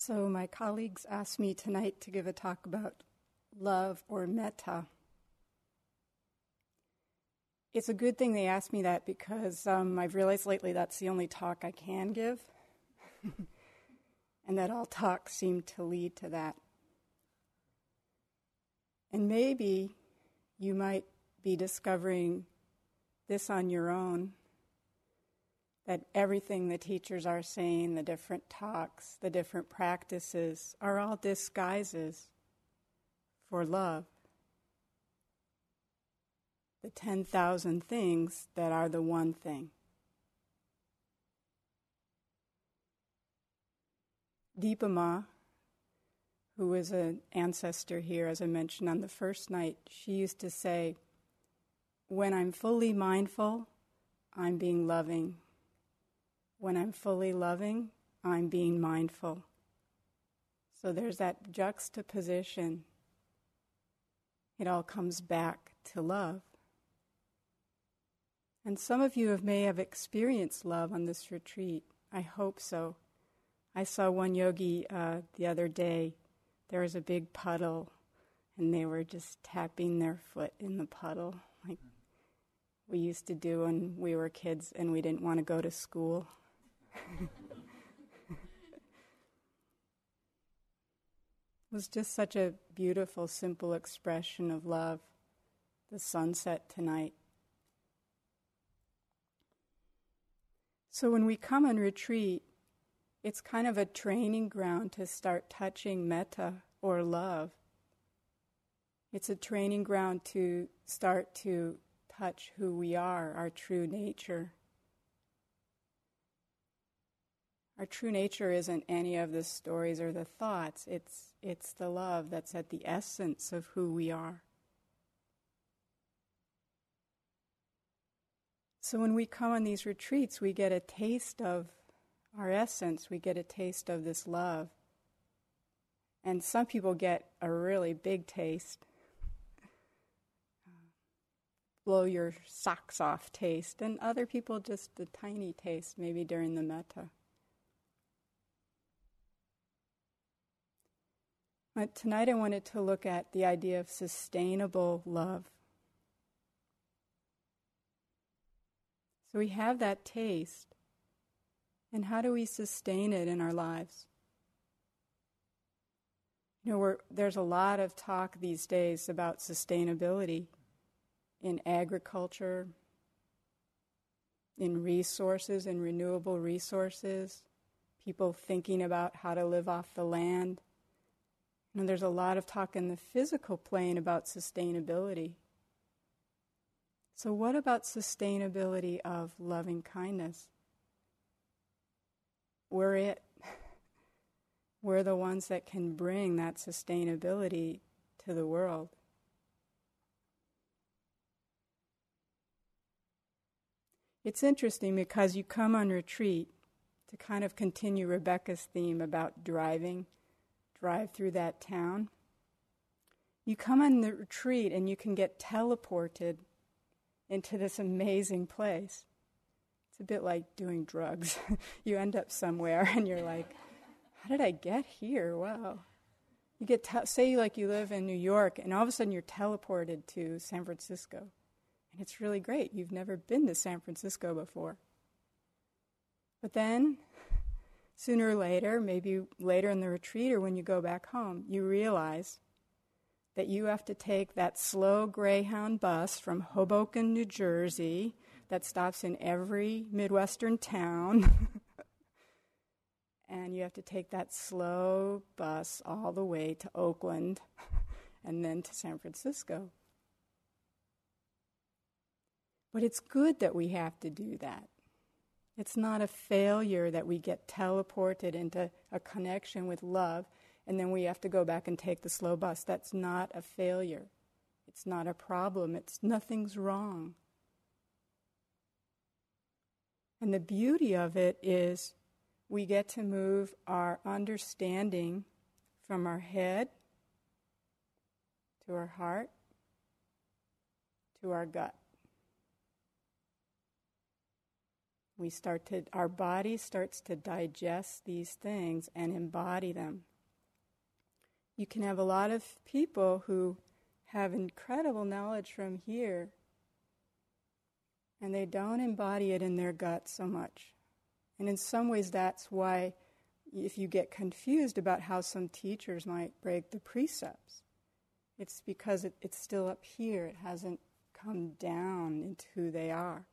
So, my colleagues asked me tonight to give a talk about love or metta. It's a good thing they asked me that because um, I've realized lately that's the only talk I can give, and that all talks seem to lead to that. And maybe you might be discovering this on your own that everything the teachers are saying, the different talks, the different practices, are all disguises for love. The 10,000 things that are the one thing. Dipa Ma, who was an ancestor here, as I mentioned on the first night, she used to say, When I'm fully mindful, I'm being loving. When I'm fully loving, I'm being mindful. So there's that juxtaposition. It all comes back to love. And some of you may have experienced love on this retreat. I hope so. I saw one yogi uh, the other day. There was a big puddle, and they were just tapping their foot in the puddle, like we used to do when we were kids and we didn't want to go to school. It was just such a beautiful, simple expression of love, the sunset tonight. So when we come on retreat, it's kind of a training ground to start touching metta or love. It's a training ground to start to touch who we are, our true nature. Our true nature isn't any of the stories or the thoughts, it's, it's the love that's at the essence of who we are. So when we come on these retreats, we get a taste of our essence, we get a taste of this love. And some people get a really big taste, blow your socks off taste, and other people just a tiny taste, maybe during the metta. Uh, tonight I wanted to look at the idea of sustainable love. So we have that taste, and how do we sustain it in our lives? You know, there's a lot of talk these days about sustainability in agriculture, in resources and renewable resources, people thinking about how to live off the land. Know, there's a lot of talk in the physical plane about sustainability. So, what about sustainability of loving kindness? We're it. We're the ones that can bring that sustainability to the world. It's interesting because you come on retreat to kind of continue Rebecca's theme about driving, drive through that town. You come on the retreat and you can get teleported into this amazing place. It's a bit like doing drugs. you end up somewhere and you're like, how did I get here? Wow. You get te- say like you live in New York and all of a sudden you're teleported to San Francisco. And it's really great. You've never been to San Francisco before. But then sooner or later, maybe later in the retreat or when you go back home, you realize that you have to take that slow Greyhound bus from Hoboken, New Jersey, that stops in every Midwestern town. and you have to take that slow bus all the way to Oakland and then to San Francisco. But it's good that we have to do that. It's not a failure that we get teleported into a connection with love and then we have to go back and take the slow bus. That's not a failure. It's not a problem. It's nothing's wrong. And the beauty of it is we get to move our understanding from our head to our heart to our gut. We start to, our body starts to digest these things and embody them. You can have a lot of people who have incredible knowledge from here and they don't embody it in their gut so much. And in some ways, that's why if you get confused about how some teachers might break the precepts, it's because it, it's still up here. It hasn't come down into who they are.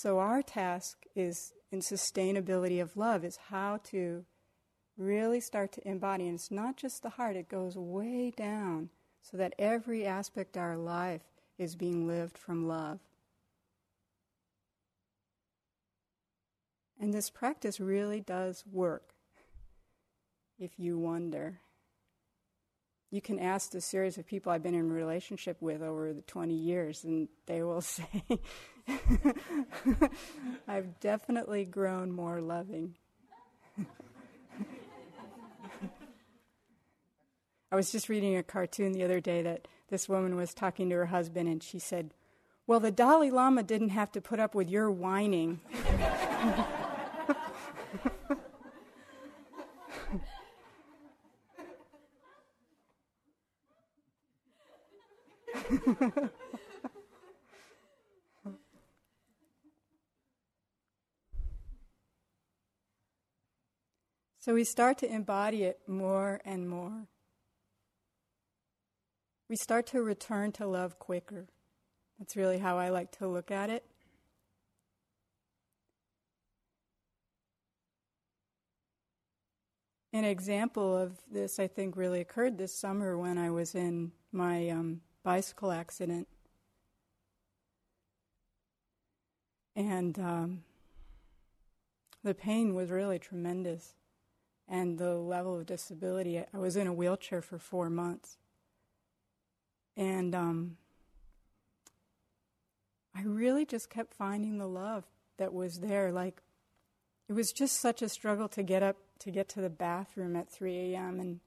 So, our task is in sustainability of love, is how to really start to embody. And it's not just the heart, it goes way down so that every aspect of our life is being lived from love. And this practice really does work, if you wonder. You can ask the series of people I've been in relationship with over the 20 years, and they will say, I've definitely grown more loving. I was just reading a cartoon the other day that this woman was talking to her husband, and she said, Well, the Dalai Lama didn't have to put up with your whining. so we start to embody it more and more. We start to return to love quicker. That's really how I like to look at it. An example of this, I think, really occurred this summer when I was in my um, bicycle accident. And um, the pain was really tremendous. And the level of disability, I was in a wheelchair for four months. And um, I really just kept finding the love that was there. Like, it was just such a struggle to get up to get to the bathroom at 3 a.m. And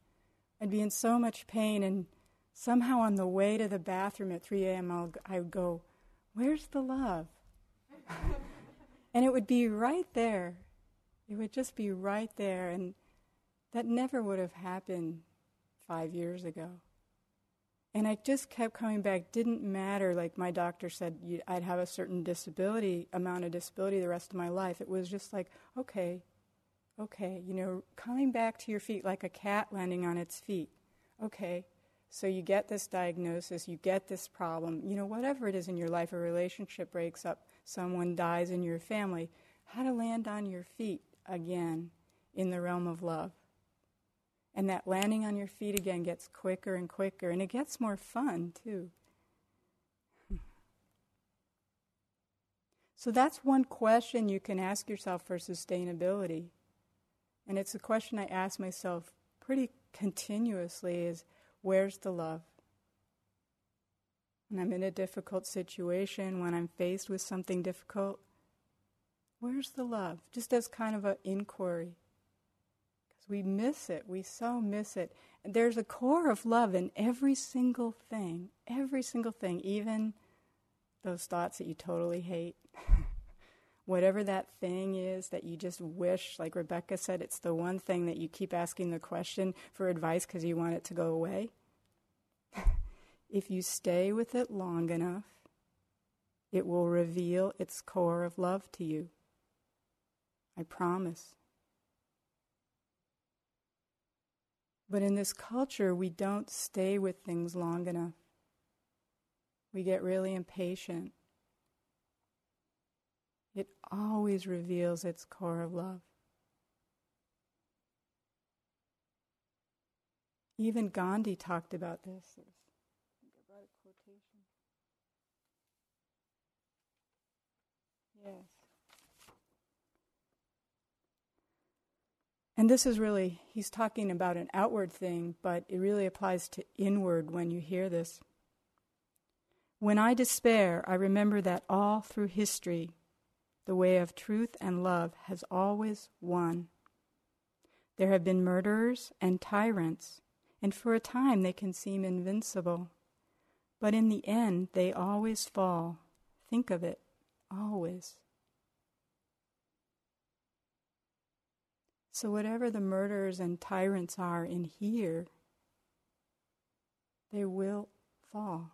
I'd be in so much pain. And somehow on the way to the bathroom at 3 a.m., I'll, I would go, Where's the love? and it would be right there. It would just be right there. And that never would have happened five years ago. And I just kept coming back. Didn't matter. Like my doctor said, I'd have a certain disability, amount of disability the rest of my life. It was just like, okay, okay, you know, coming back to your feet like a cat landing on its feet. Okay, so you get this diagnosis, you get this problem, you know, whatever it is in your life, a relationship breaks up, someone dies in your family, how to land on your feet again in the realm of love. And that landing on your feet again gets quicker and quicker, and it gets more fun too. So that's one question you can ask yourself for sustainability. And it's a question I ask myself pretty continuously is where's the love? When I'm in a difficult situation, when I'm faced with something difficult, where's the love? Just as kind of an inquiry. We miss it. We so miss it. There's a core of love in every single thing, every single thing, even those thoughts that you totally hate. whatever that thing is that you just wish, like Rebecca said, it's the one thing that you keep asking the question for advice because you want it to go away. if you stay with it long enough, it will reveal its core of love to you. I promise. But in this culture, we don't stay with things long enough. We get really impatient it always reveals its core of love. Even Gandhi talked about this. I think I brought a quotation. Yes. And this is really, he's talking about an outward thing, but it really applies to inward when you hear this. When I despair, I remember that all through history, the way of truth and love has always won. There have been murderers and tyrants, and for a time they can seem invincible. But in the end, they always fall. Think of it. always. So, whatever the murderers and tyrants are in here, they will fall.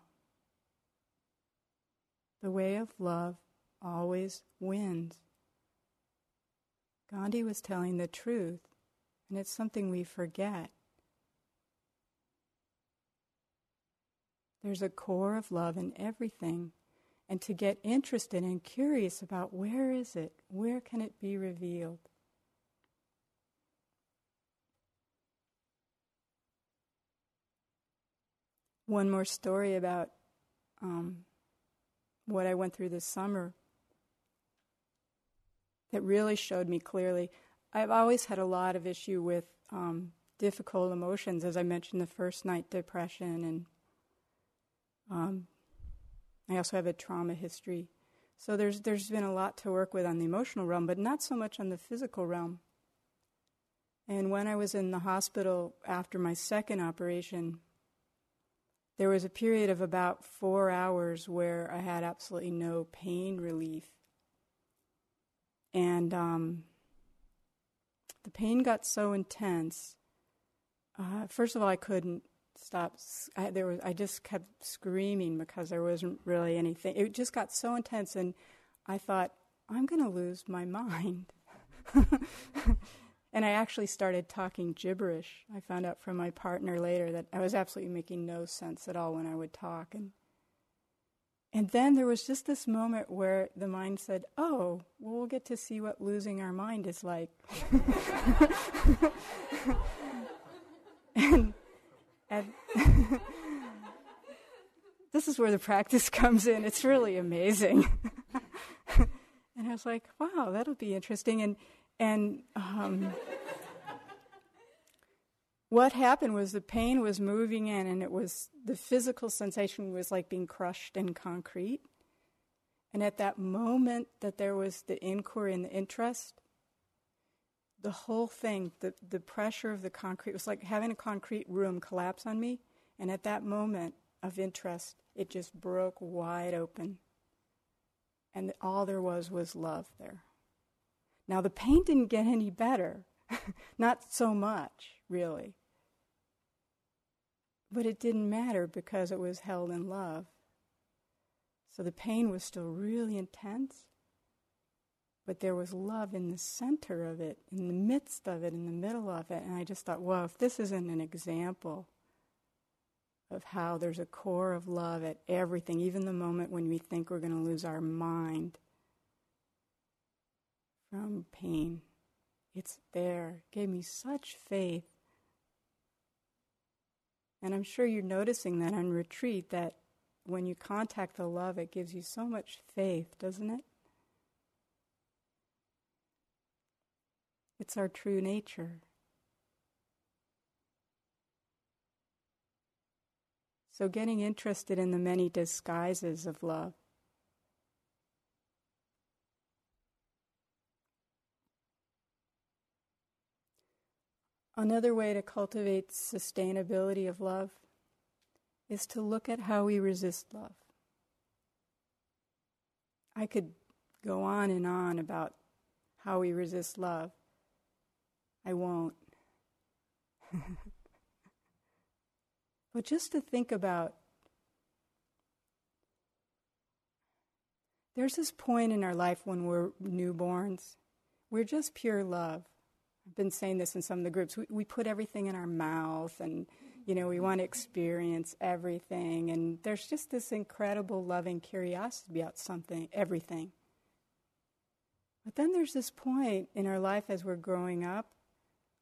The way of love always wins. Gandhi was telling the truth, and it's something we forget. There's a core of love in everything, and to get interested and curious about where is it, where can it be revealed. One more story about um, what I went through this summer that really showed me clearly. I've always had a lot of issue with um, difficult emotions, as I mentioned the first night, depression, and um, I also have a trauma history. So there's there's been a lot to work with on the emotional realm, but not so much on the physical realm. And when I was in the hospital after my second operation, there was a period of about four hours where I had absolutely no pain relief. And um, the pain got so intense. Uh, first of all, I couldn't stop. I, there was, I just kept screaming because there wasn't really anything. It just got so intense, and I thought, I'm going to lose my mind. And I actually started talking gibberish. I found out from my partner later that I was absolutely making no sense at all when I would talk. And and then there was just this moment where the mind said, Oh, well, we'll get to see what losing our mind is like. and and this is where the practice comes in. It's really amazing. and I was like, wow, that'll be interesting. And, and um, what happened was the pain was moving in, and it was the physical sensation was like being crushed in concrete. And at that moment that there was the inquiry and the interest, the whole thing, the, the pressure of the concrete, was like having a concrete room collapse on me. And at that moment of interest, it just broke wide open. And all there was was love there. Now, the pain didn't get any better. Not so much, really. But it didn't matter because it was held in love. So the pain was still really intense, but there was love in the center of it, in the midst of it, in the middle of it. And I just thought, well, if this isn't an example of how there's a core of love at everything, even the moment when we think we're going to lose our mind from pain. It's there. Gave me such faith. And I'm sure you're noticing that on retreat that when you contact the love, it gives you so much faith, doesn't it? It's our true nature. So, getting interested in the many disguises of love. Another way to cultivate sustainability of love is to look at how we resist love. I could go on and on about how we resist love. I won't. but just to think about there's this point in our life when we're newborns, we're just pure love. Been saying this in some of the groups. We, we put everything in our mouth and, you know, we want to experience everything. And there's just this incredible loving curiosity about something, everything. But then there's this point in our life as we're growing up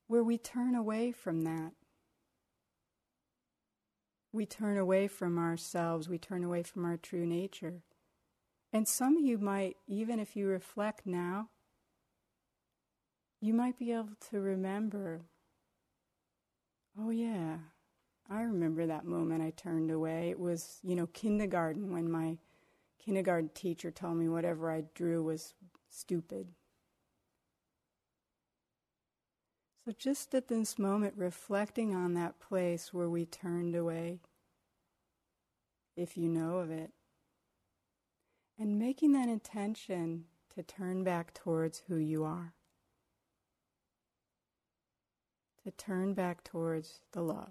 where we turn away from that. We turn away from ourselves, we turn away from our true nature. And some of you might, even if you reflect now, you might be able to remember, oh, yeah, I remember that moment I turned away. It was, you know, kindergarten when my kindergarten teacher told me whatever I drew was stupid. So, just at this moment, reflecting on that place where we turned away, if you know of it, And making that intention to turn back towards who you are. To turn back towards the love.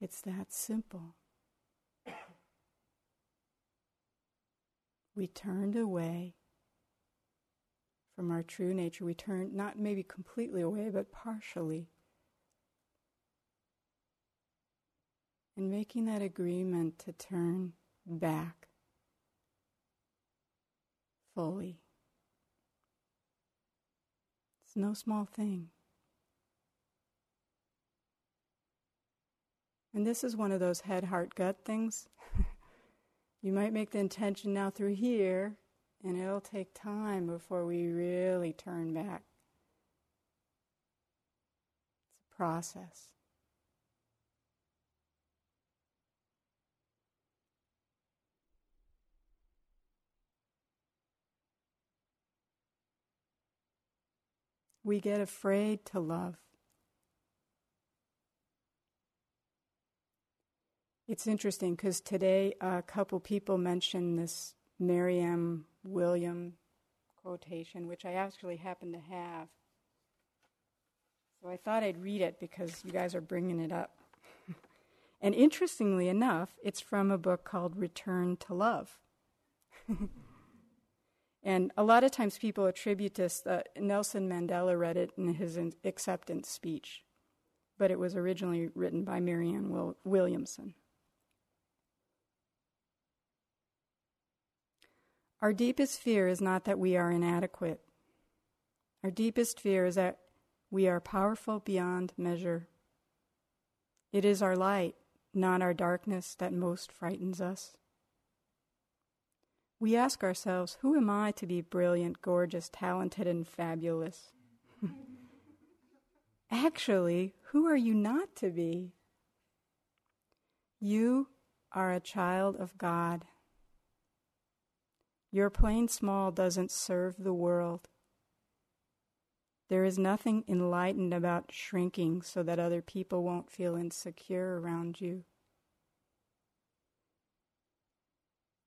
It's that simple. We turned away from our true nature. We turned not maybe completely away, but partially. And making that agreement to turn back fully. It's no small thing. And this is one of those head, heart, gut things. you might make the intention now through here, and it'll take time before we really turn back. It's a process. We get afraid to love. It's interesting because today a couple people mentioned this Marianne William quotation, which I actually happen to have. So I thought I'd read it because you guys are bringing it up. and interestingly enough, it's from a book called Return to Love. and a lot of times people attribute this, uh, Nelson Mandela read it in his acceptance speech, but it was originally written by Marianne Wil- Williamson. Our deepest fear is not that we are inadequate. Our deepest fear is that we are powerful beyond measure. It is our light, not our darkness, that most frightens us. We ask ourselves, who am I to be brilliant, gorgeous, talented, and fabulous? Actually, who are you not to be? You are a child of God. Your plain small doesn't serve the world. There is nothing enlightened about shrinking so that other people won't feel insecure around you.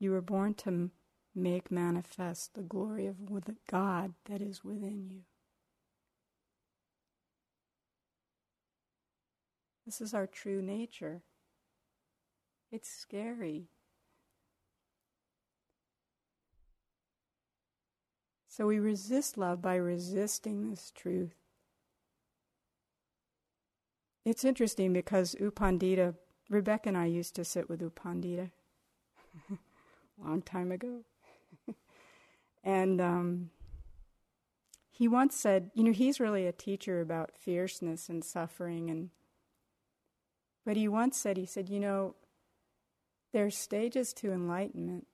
You were born to make manifest the glory of the God that is within you. This is our true nature. It's scary. So we resist love by resisting this truth. It's interesting because U Pandita, Rebecca and I used to sit with U Pandita long time ago. and um, he once said, you know, he's really a teacher about fierceness and suffering and but he once said, he said, you know, there's stages to enlightenment,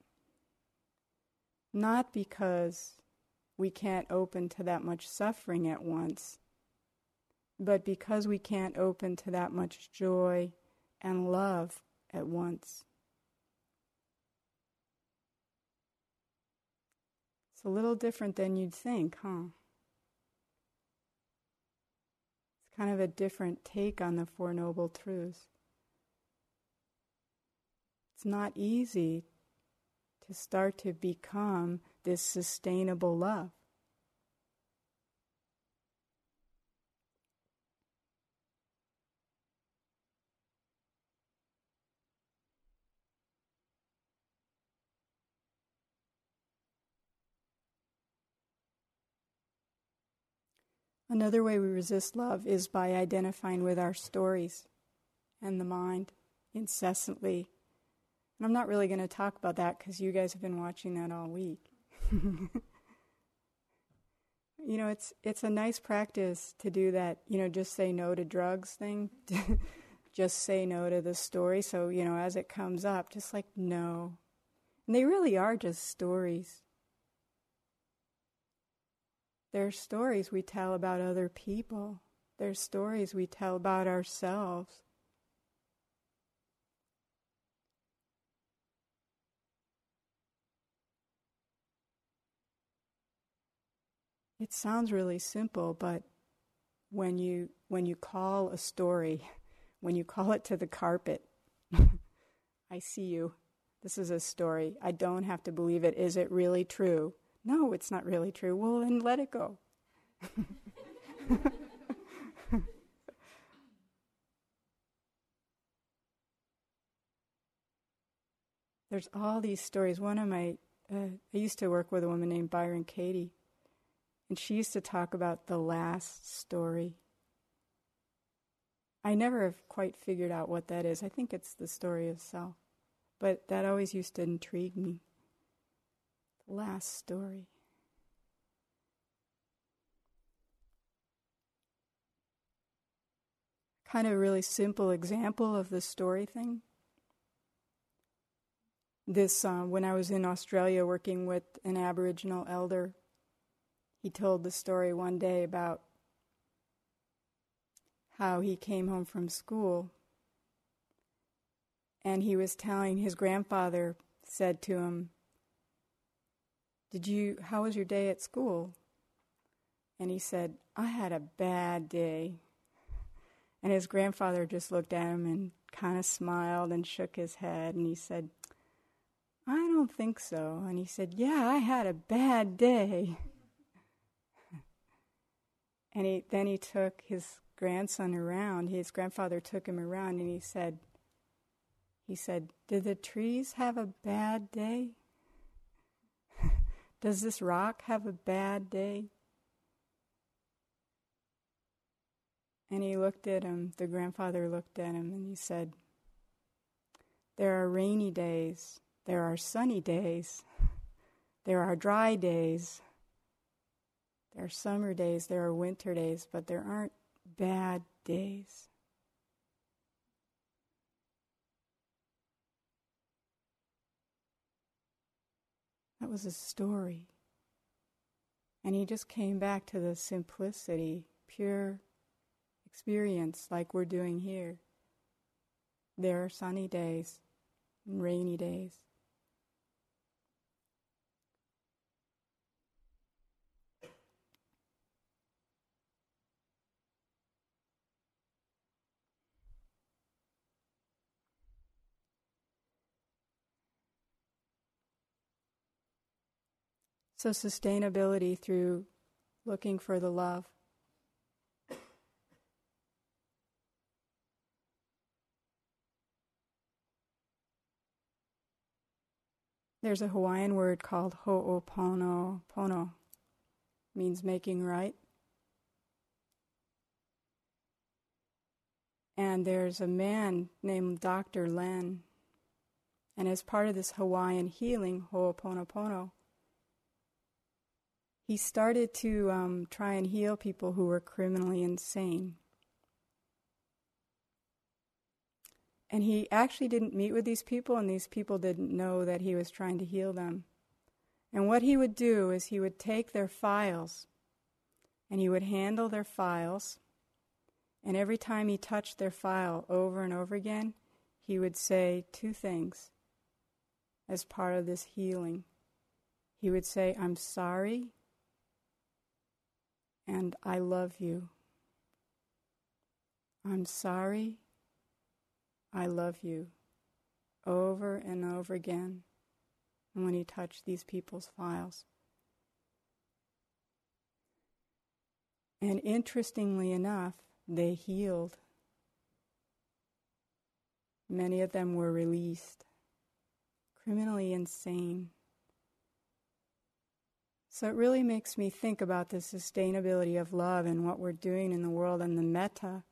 not because we can't open to that much suffering at once, but because we can't open to that much joy and love at once. It's a little different than you'd think, huh? It's kind of a different take on the Four Noble Truths. It's not easy to start to become this sustainable love. Another way we resist love is by identifying with our stories and the mind incessantly and I'm not really going to talk about that because you guys have been watching that all week. you know, it's it's a nice practice to do that. You know, just say no to drugs thing. just say no to the story. So you know, as it comes up, just like no, and they really are just stories. They're stories we tell about other people. They're stories we tell about ourselves. It sounds really simple, but when you when you call a story, when you call it to the carpet, I see you. This is a story. I don't have to believe it. Is it really true? No, it's not really true. Well, then let it go. There's all these stories. One of my, uh, I used to work with a woman named Byron Katie, and she used to talk about the last story. I never have quite figured out what that is. I think it's the story of self. But that always used to intrigue me. Last story. Kind of a really simple example of the story thing. This, uh, when I was in Australia working with an Aboriginal elder, he told the story one day about how he came home from school and he was telling his grandfather said to him, "Did you how was your day at school?" And he said, "I had a bad day." And his grandfather just looked at him and kind of smiled and shook his head and he said, "I don't think so." And he said, "Yeah, I had a bad day." and he then he took his grandson around. His grandfather took him around and he said, he said, Did the trees have a bad day? Does this rock have a bad day? And he looked at him, the grandfather looked at him, and he said, There are rainy days, there are sunny days, there are dry days, there are summer days, there are winter days, but there aren't bad days. That was a story. And he just came back to the simplicity, pure experience like we're doing here. There are sunny days and rainy days. So, sustainability through looking for the love. There's a Hawaiian word called ho'oponopono, means making right. And there's a man named Dr. Len, and as part of this Hawaiian healing, ho'oponopono, he started to um, try and heal people who were criminally insane. And he actually didn't meet with these people, and these people didn't know that he was trying to heal them. And what he would do is he would take their files and he would handle their files. And every time he touched their file over and over again, he would say two things as part of this healing. He would say, I'm sorry and I love you. I'm sorry, I love you, over and over again when he touched these people's files. And interestingly enough, they healed. Many of them were released, criminally insane. So it really makes me think about the sustainability of love and what we're doing in the world and the metta.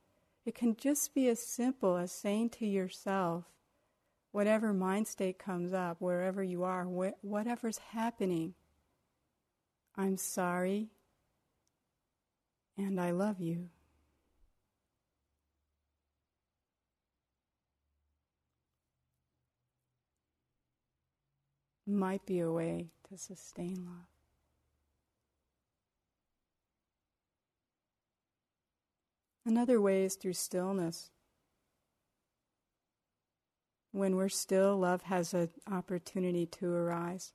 It can just be as simple as saying to yourself, whatever mind state comes up, wherever you are, wh- whatever's happening, I'm sorry, and I love you. Might be a way to sustain love. Another way is through stillness. When we're still, love has an opportunity to arise.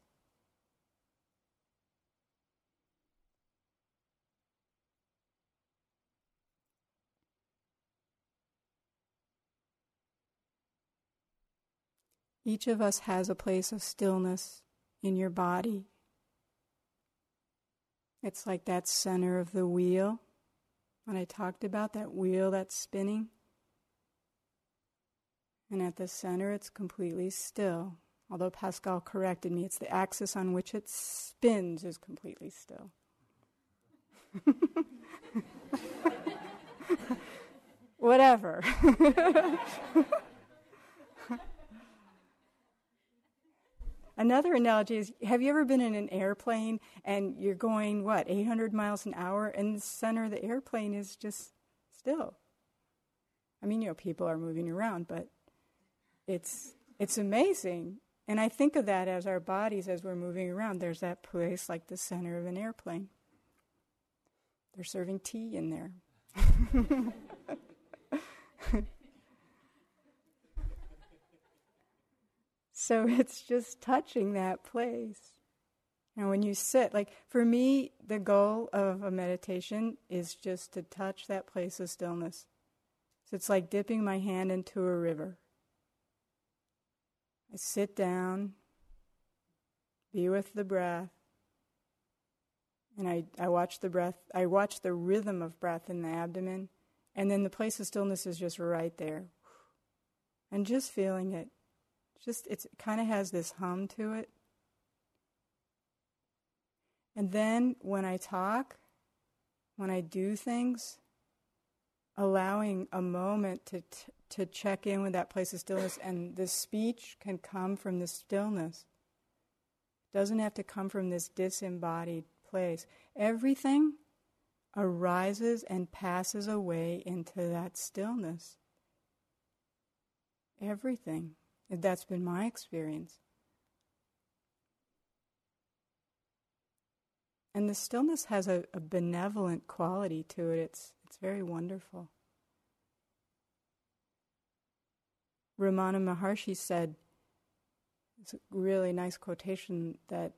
Each of us has a place of stillness in your body. It's like that center of the wheel when I talked about, that wheel that's spinning. And at the center, it's completely still. Although Pascal corrected me, it's the axis on which it spins is completely still. Whatever. Another analogy is have you ever been in an airplane and you're going, what, 800 miles an hour, and the center of the airplane is just still? I mean, you know, people are moving around, but it's, it's amazing. And I think of that as our bodies as we're moving around. There's that place like the center of an airplane. They're serving tea in there. So it's just touching that place. And when you sit, like for me, the goal of a meditation is just to touch that place of stillness. So it's like dipping my hand into a river. I sit down, be with the breath, and I, I watch the breath, I watch the rhythm of breath in the abdomen, and then the place of stillness is just right there. And just feeling it just it kind of has this hum to it. And then when I talk, when I do things, allowing a moment to t- to check in with that place of stillness, and the speech can come from the stillness. It doesn't have to come from this disembodied place. Everything arises and passes away into that stillness. Everything. That's been my experience. And the stillness has a, a, benevolent quality to it. It's, it's very wonderful. Ramana Maharshi said, it's a really nice quotation that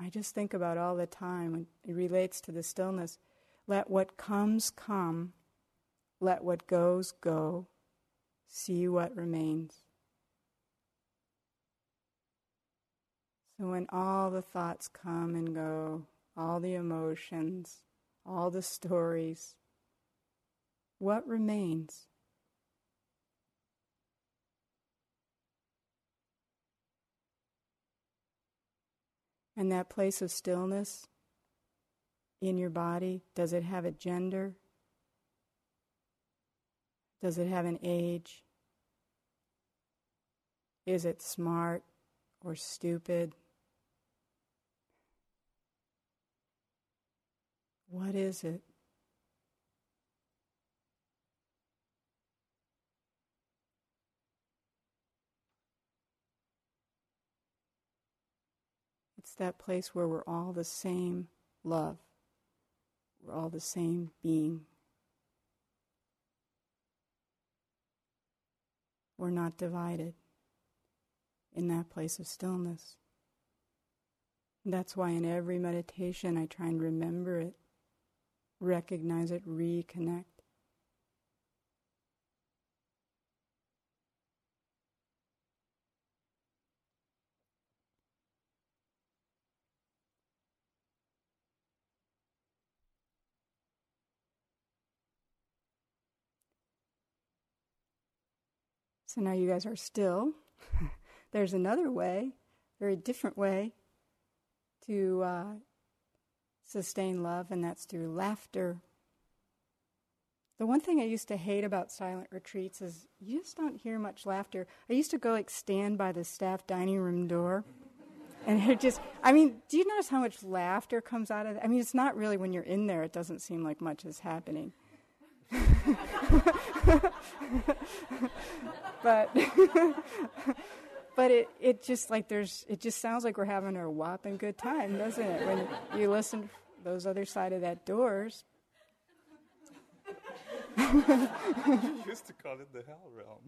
I just think about all the time, it relates to the stillness. Let what comes come, let what goes go, see what remains. When all the thoughts come and go, all the emotions, all the stories, what remains? And that place of stillness in your body, does it have a gender? Does it have an age? Is it smart or stupid? What is it? It's that place where we're all the same love. We're all the same being. We're not divided in that place of stillness. that's why in every meditation I try and remember it recognize it, reconnect. So now you guys are still. There's another way, very different way to uh, sustain love, and that's through laughter. The one thing I used to hate about silent retreats is you just don't hear much laughter. I used to go like stand by the staff dining room door And it just, I mean, do you notice how much laughter comes out of it? I mean, it's not really when you're in there, it doesn't seem like much is happening. but but it, it just like there's it just sounds like we're having a whopping good time, doesn't it? When you listen those other side of that doors. you used to call it the hell realm.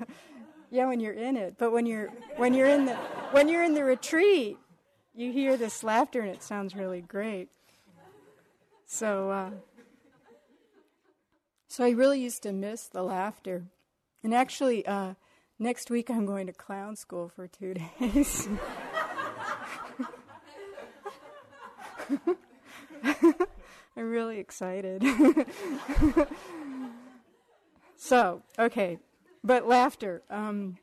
yeah, when you're in it, but when you're when you're in the when you're in the retreat, you hear this laughter and it sounds really great. So, uh, so I really used to miss the laughter, and actually, uh, next week I'm going to clown school for two days. I'm really excited. so, okay, but laughter. Um,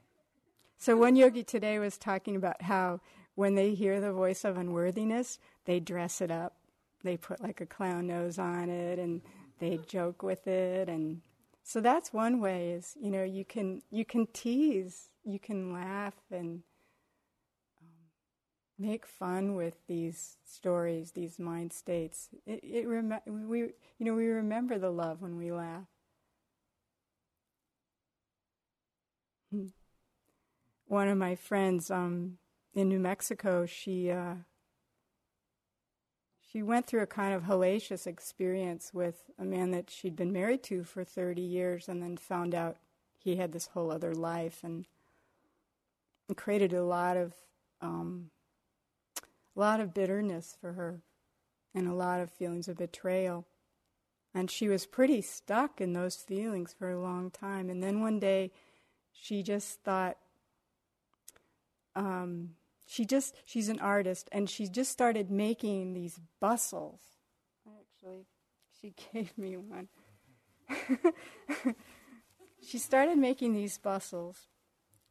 so, one yogi today was talking about how when they hear the voice of unworthiness, they dress it up. They put like a clown nose on it and they joke with it. And so, that's one way is, you know, you can, you can tease, you can laugh and make fun with these stories, these mind states. It, it rem- we, you know, we remember the love when we laugh. Hmm. One of my friends um, in New Mexico, she uh, she went through a kind of hellacious experience with a man that she'd been married to for 30 years, and then found out he had this whole other life, and created a lot of um, a lot of bitterness for her and a lot of feelings of betrayal. And she was pretty stuck in those feelings for a long time. And then one day she just thought, um, she just, she's an artist, and she just started making these bustles. Actually, she gave me one. she started making these bustles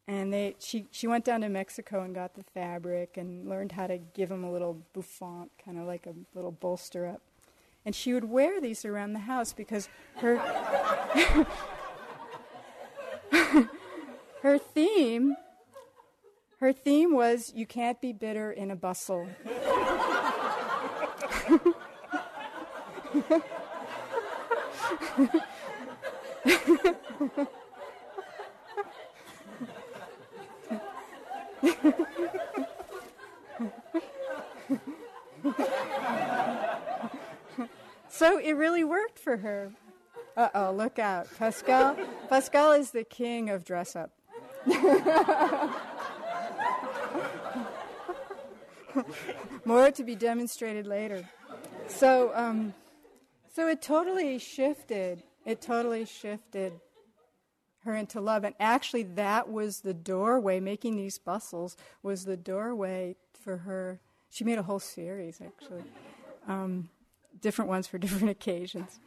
and they she she went down to Mexico and got the fabric and learned how to give them a little bouffant, kind of like a little bolster up. And she would wear these around the house because her her theme her theme was you can't be bitter in a bustle. so it really worked for her. Uh oh, look out. Pascal Pascal is the king of dress up. More to be demonstrated later. So, um, so it totally shifted. It totally shifted her into love. And actually, that was the doorway, making these bustles was the doorway for her. She made a whole series, actually. Um, different ones for different occasions,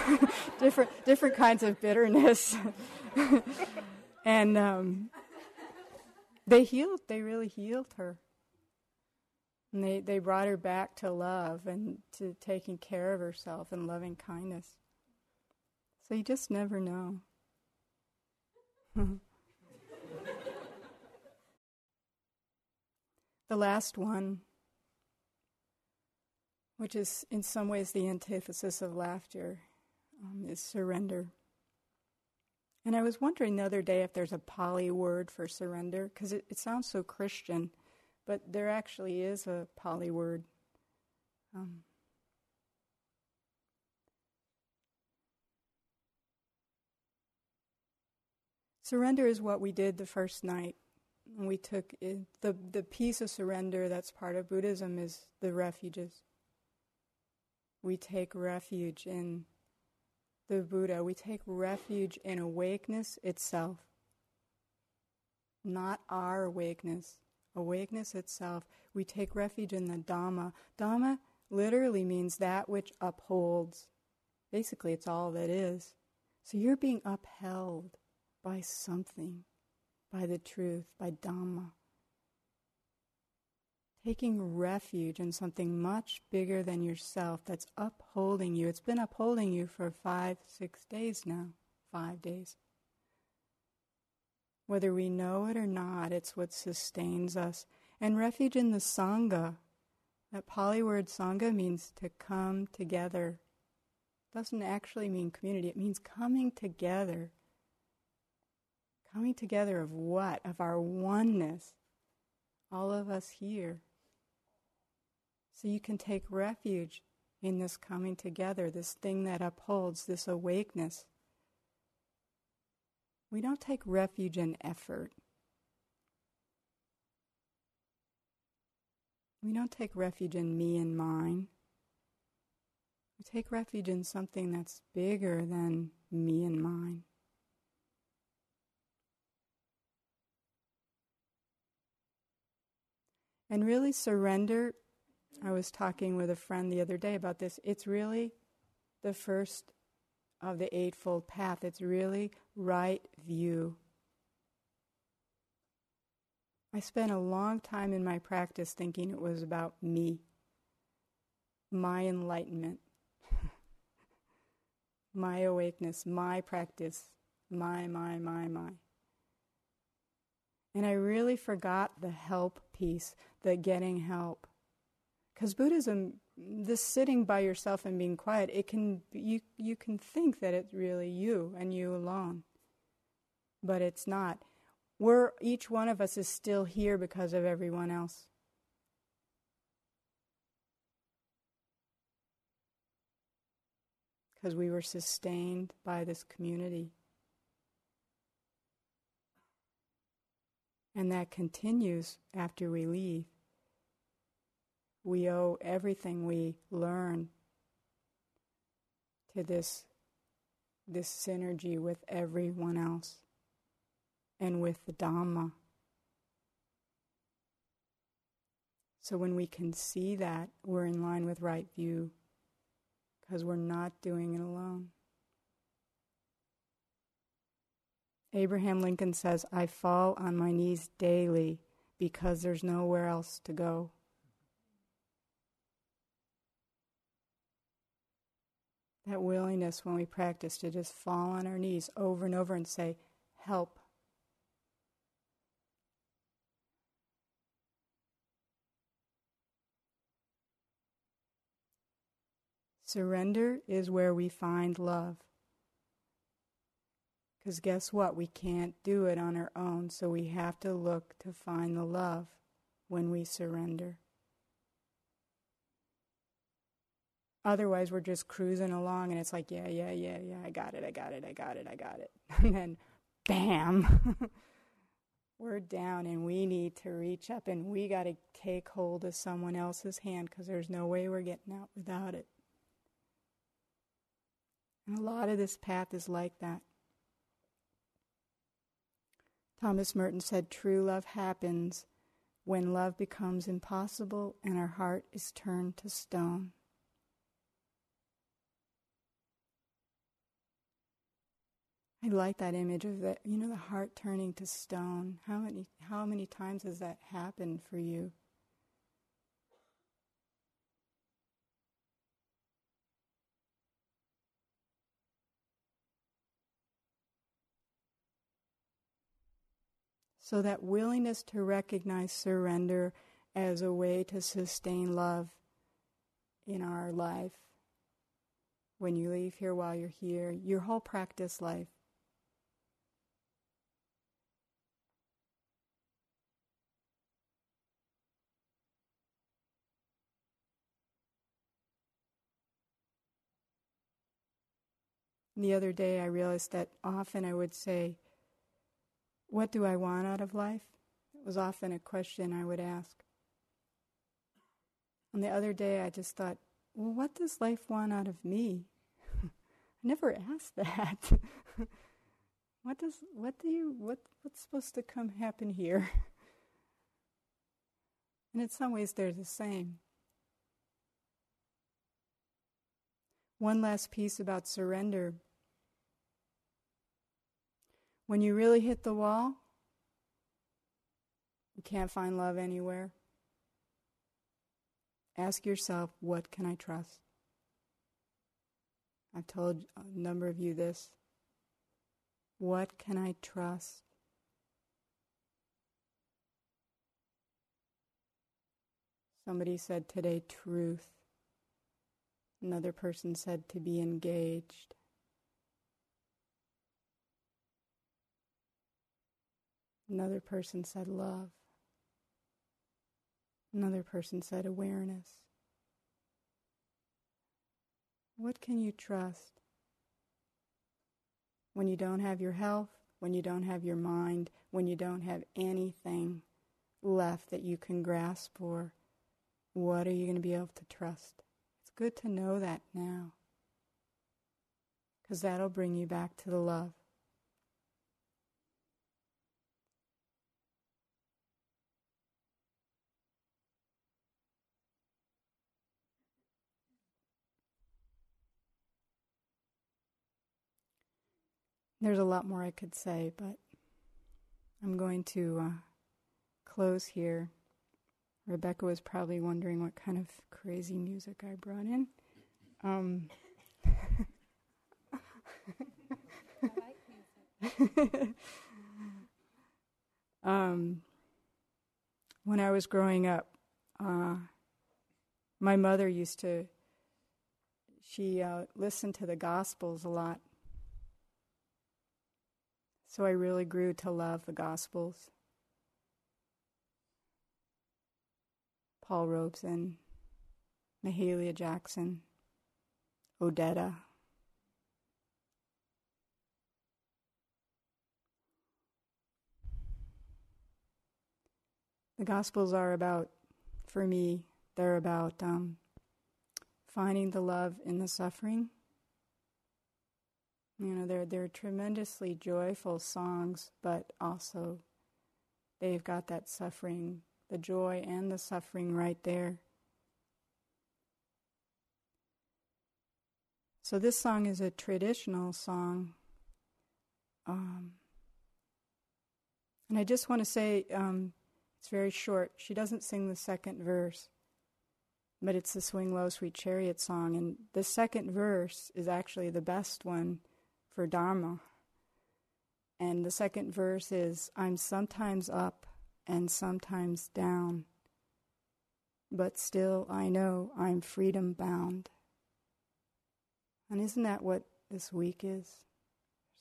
different, different kinds of bitterness. and um, they healed, they really healed her. And they, they brought her back to love and to taking care of herself and loving kindness. So you just never know. the last one, which is in some ways the antithesis of laughter, um, is surrender. And I was wondering the other day if there's a Pali word for surrender, because it, it, sounds so Christian, but there actually is a Pali word. Um, Surrender is what we did the first night. We took it, the the piece of surrender that's part of Buddhism is the refuges. We take refuge in the Buddha. We take refuge in awakeness itself, not our awakeness. Awakeness itself. We take refuge in the Dhamma. Dhamma literally means that which upholds. Basically, it's all that is. So you're being upheld by something, by the truth, by Dhamma. Taking refuge in something much bigger than yourself that's upholding you. It's been upholding you for five, six days now. Five days. Whether we know it or not, it's what sustains us. And refuge in the Sangha, that Pali word Sangha means to come together. Doesn't actually mean community, it means coming together. Coming together of what? Of our oneness. All of us here. So you can take refuge in this coming together, this thing that upholds, this awakeness. We don't take refuge in effort. We don't take refuge in me and mine. We take refuge in something that's bigger than me and mine. And really surrender I was talking with a friend the other day about this. It's really the first of the Eightfold Path. It's really right view. I spent a long time in my practice thinking it was about me, my enlightenment, my awakeness, my practice, my, my, my, my. And I really forgot the help piece, the getting help. Because Buddhism, this sitting by yourself and being quiet, it can you you can think that it's really you and you alone, but it's not. We're each one of us is still here because of everyone else. Because we were sustained by this community. And that continues after we leave. We owe everything we learn to this, this synergy with everyone else and with the Dhamma. So when we can see that, we're in line with right view because we're not doing it alone. Abraham Lincoln says, I fall on my knees daily because there's nowhere else to go. that willingness when we practice to just fall on our knees over and over and say, Help. Surrender is where we find love. Because guess what? We can't do it on our own, so we have to look to find the love when we surrender. Otherwise, we're just cruising along and it's like, yeah, yeah, yeah, yeah, I got it, I got it, I got it, I got it. And then, bam, we're down and we need to reach up and we got to take hold of someone else's hand because there's no way we're getting out without it. And a lot of this path is like that. Thomas Merton said, True love happens when love becomes impossible and our heart is turned to stone. I like that image of that, you know, the heart turning to stone. How many, how many times has that happened for you? So, that willingness to recognize surrender as a way to sustain love in our life. When you leave here while you're here, your whole practice life The other day, I realized that often I would say, What do I want out of life? It was often a question I would ask. And the other day, I just thought, Well, what does life want out of me? I never asked that. what does what do you what what's supposed to come happen here? and in some ways they're the same. One last piece about surrender. When you really hit the wall, you can't find love anywhere. Ask yourself, what can I trust? I've told a number of you this. What can I trust? Somebody said today, truth. Another person said to be engaged. Another person said love. Another person said awareness. What can you trust when you don't have your health, when you don't have your mind, when you don't have anything left that you can grasp for? What are you going to be able to trust? It's good to know that now because that'll bring you back to the love. There's a lot more I could say, but I'm going to uh, close here. Rebecca was probably wondering what kind of crazy music I brought in. Um, um, when I was growing up, uh, my mother used to, she uh, listened to the Gospels a lot. So I really grew to love the Gospels. Paul Robeson, Mahalia Jackson, Odetta. The Gospels are about, for me, they're about um, finding the love in the suffering you know, they're they're tremendously joyful songs, but also they've got that suffering, the joy and the suffering right there. So this song is a traditional song. Um, and I just want to say um, it's very short. She doesn't sing the second verse, but it's the Swing Low, Sweet Chariot song. And the second verse is actually the best one for Dharma. And the second verse is I'm sometimes up and sometimes down, but still I know I'm freedom bound. And isn't that what this week is?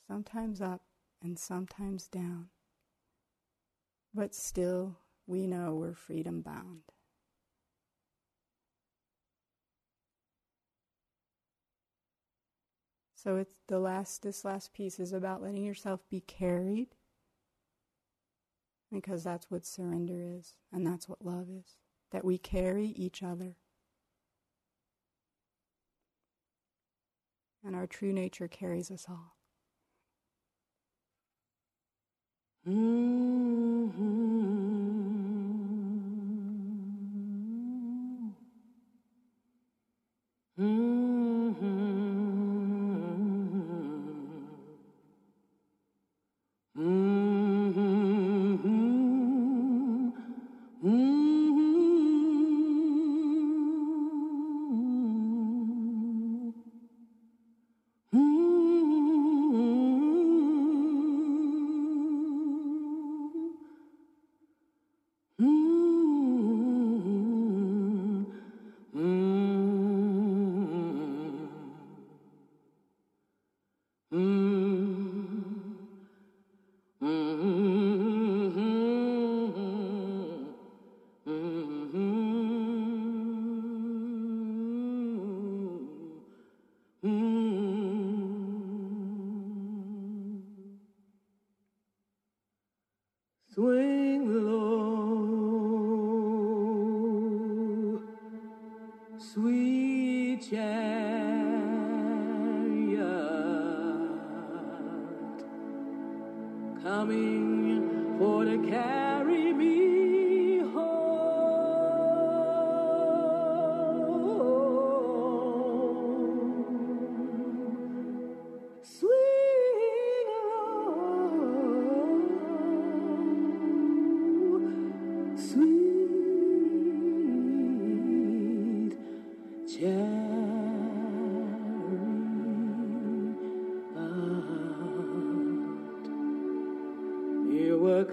Sometimes up and sometimes down, but still we know we're freedom bound. So it's the last this last piece is about letting yourself be carried because that's what surrender is and that's what love is that we carry each other. And our true nature carries us all. Mm-hmm.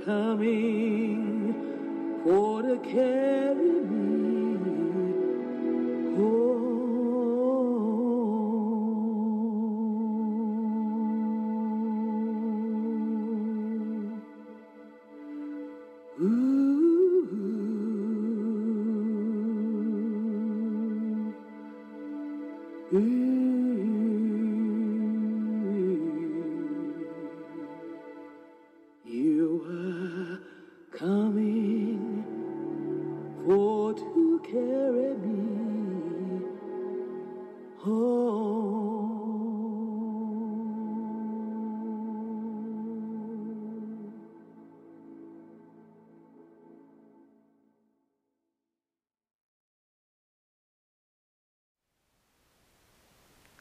Coming for to carry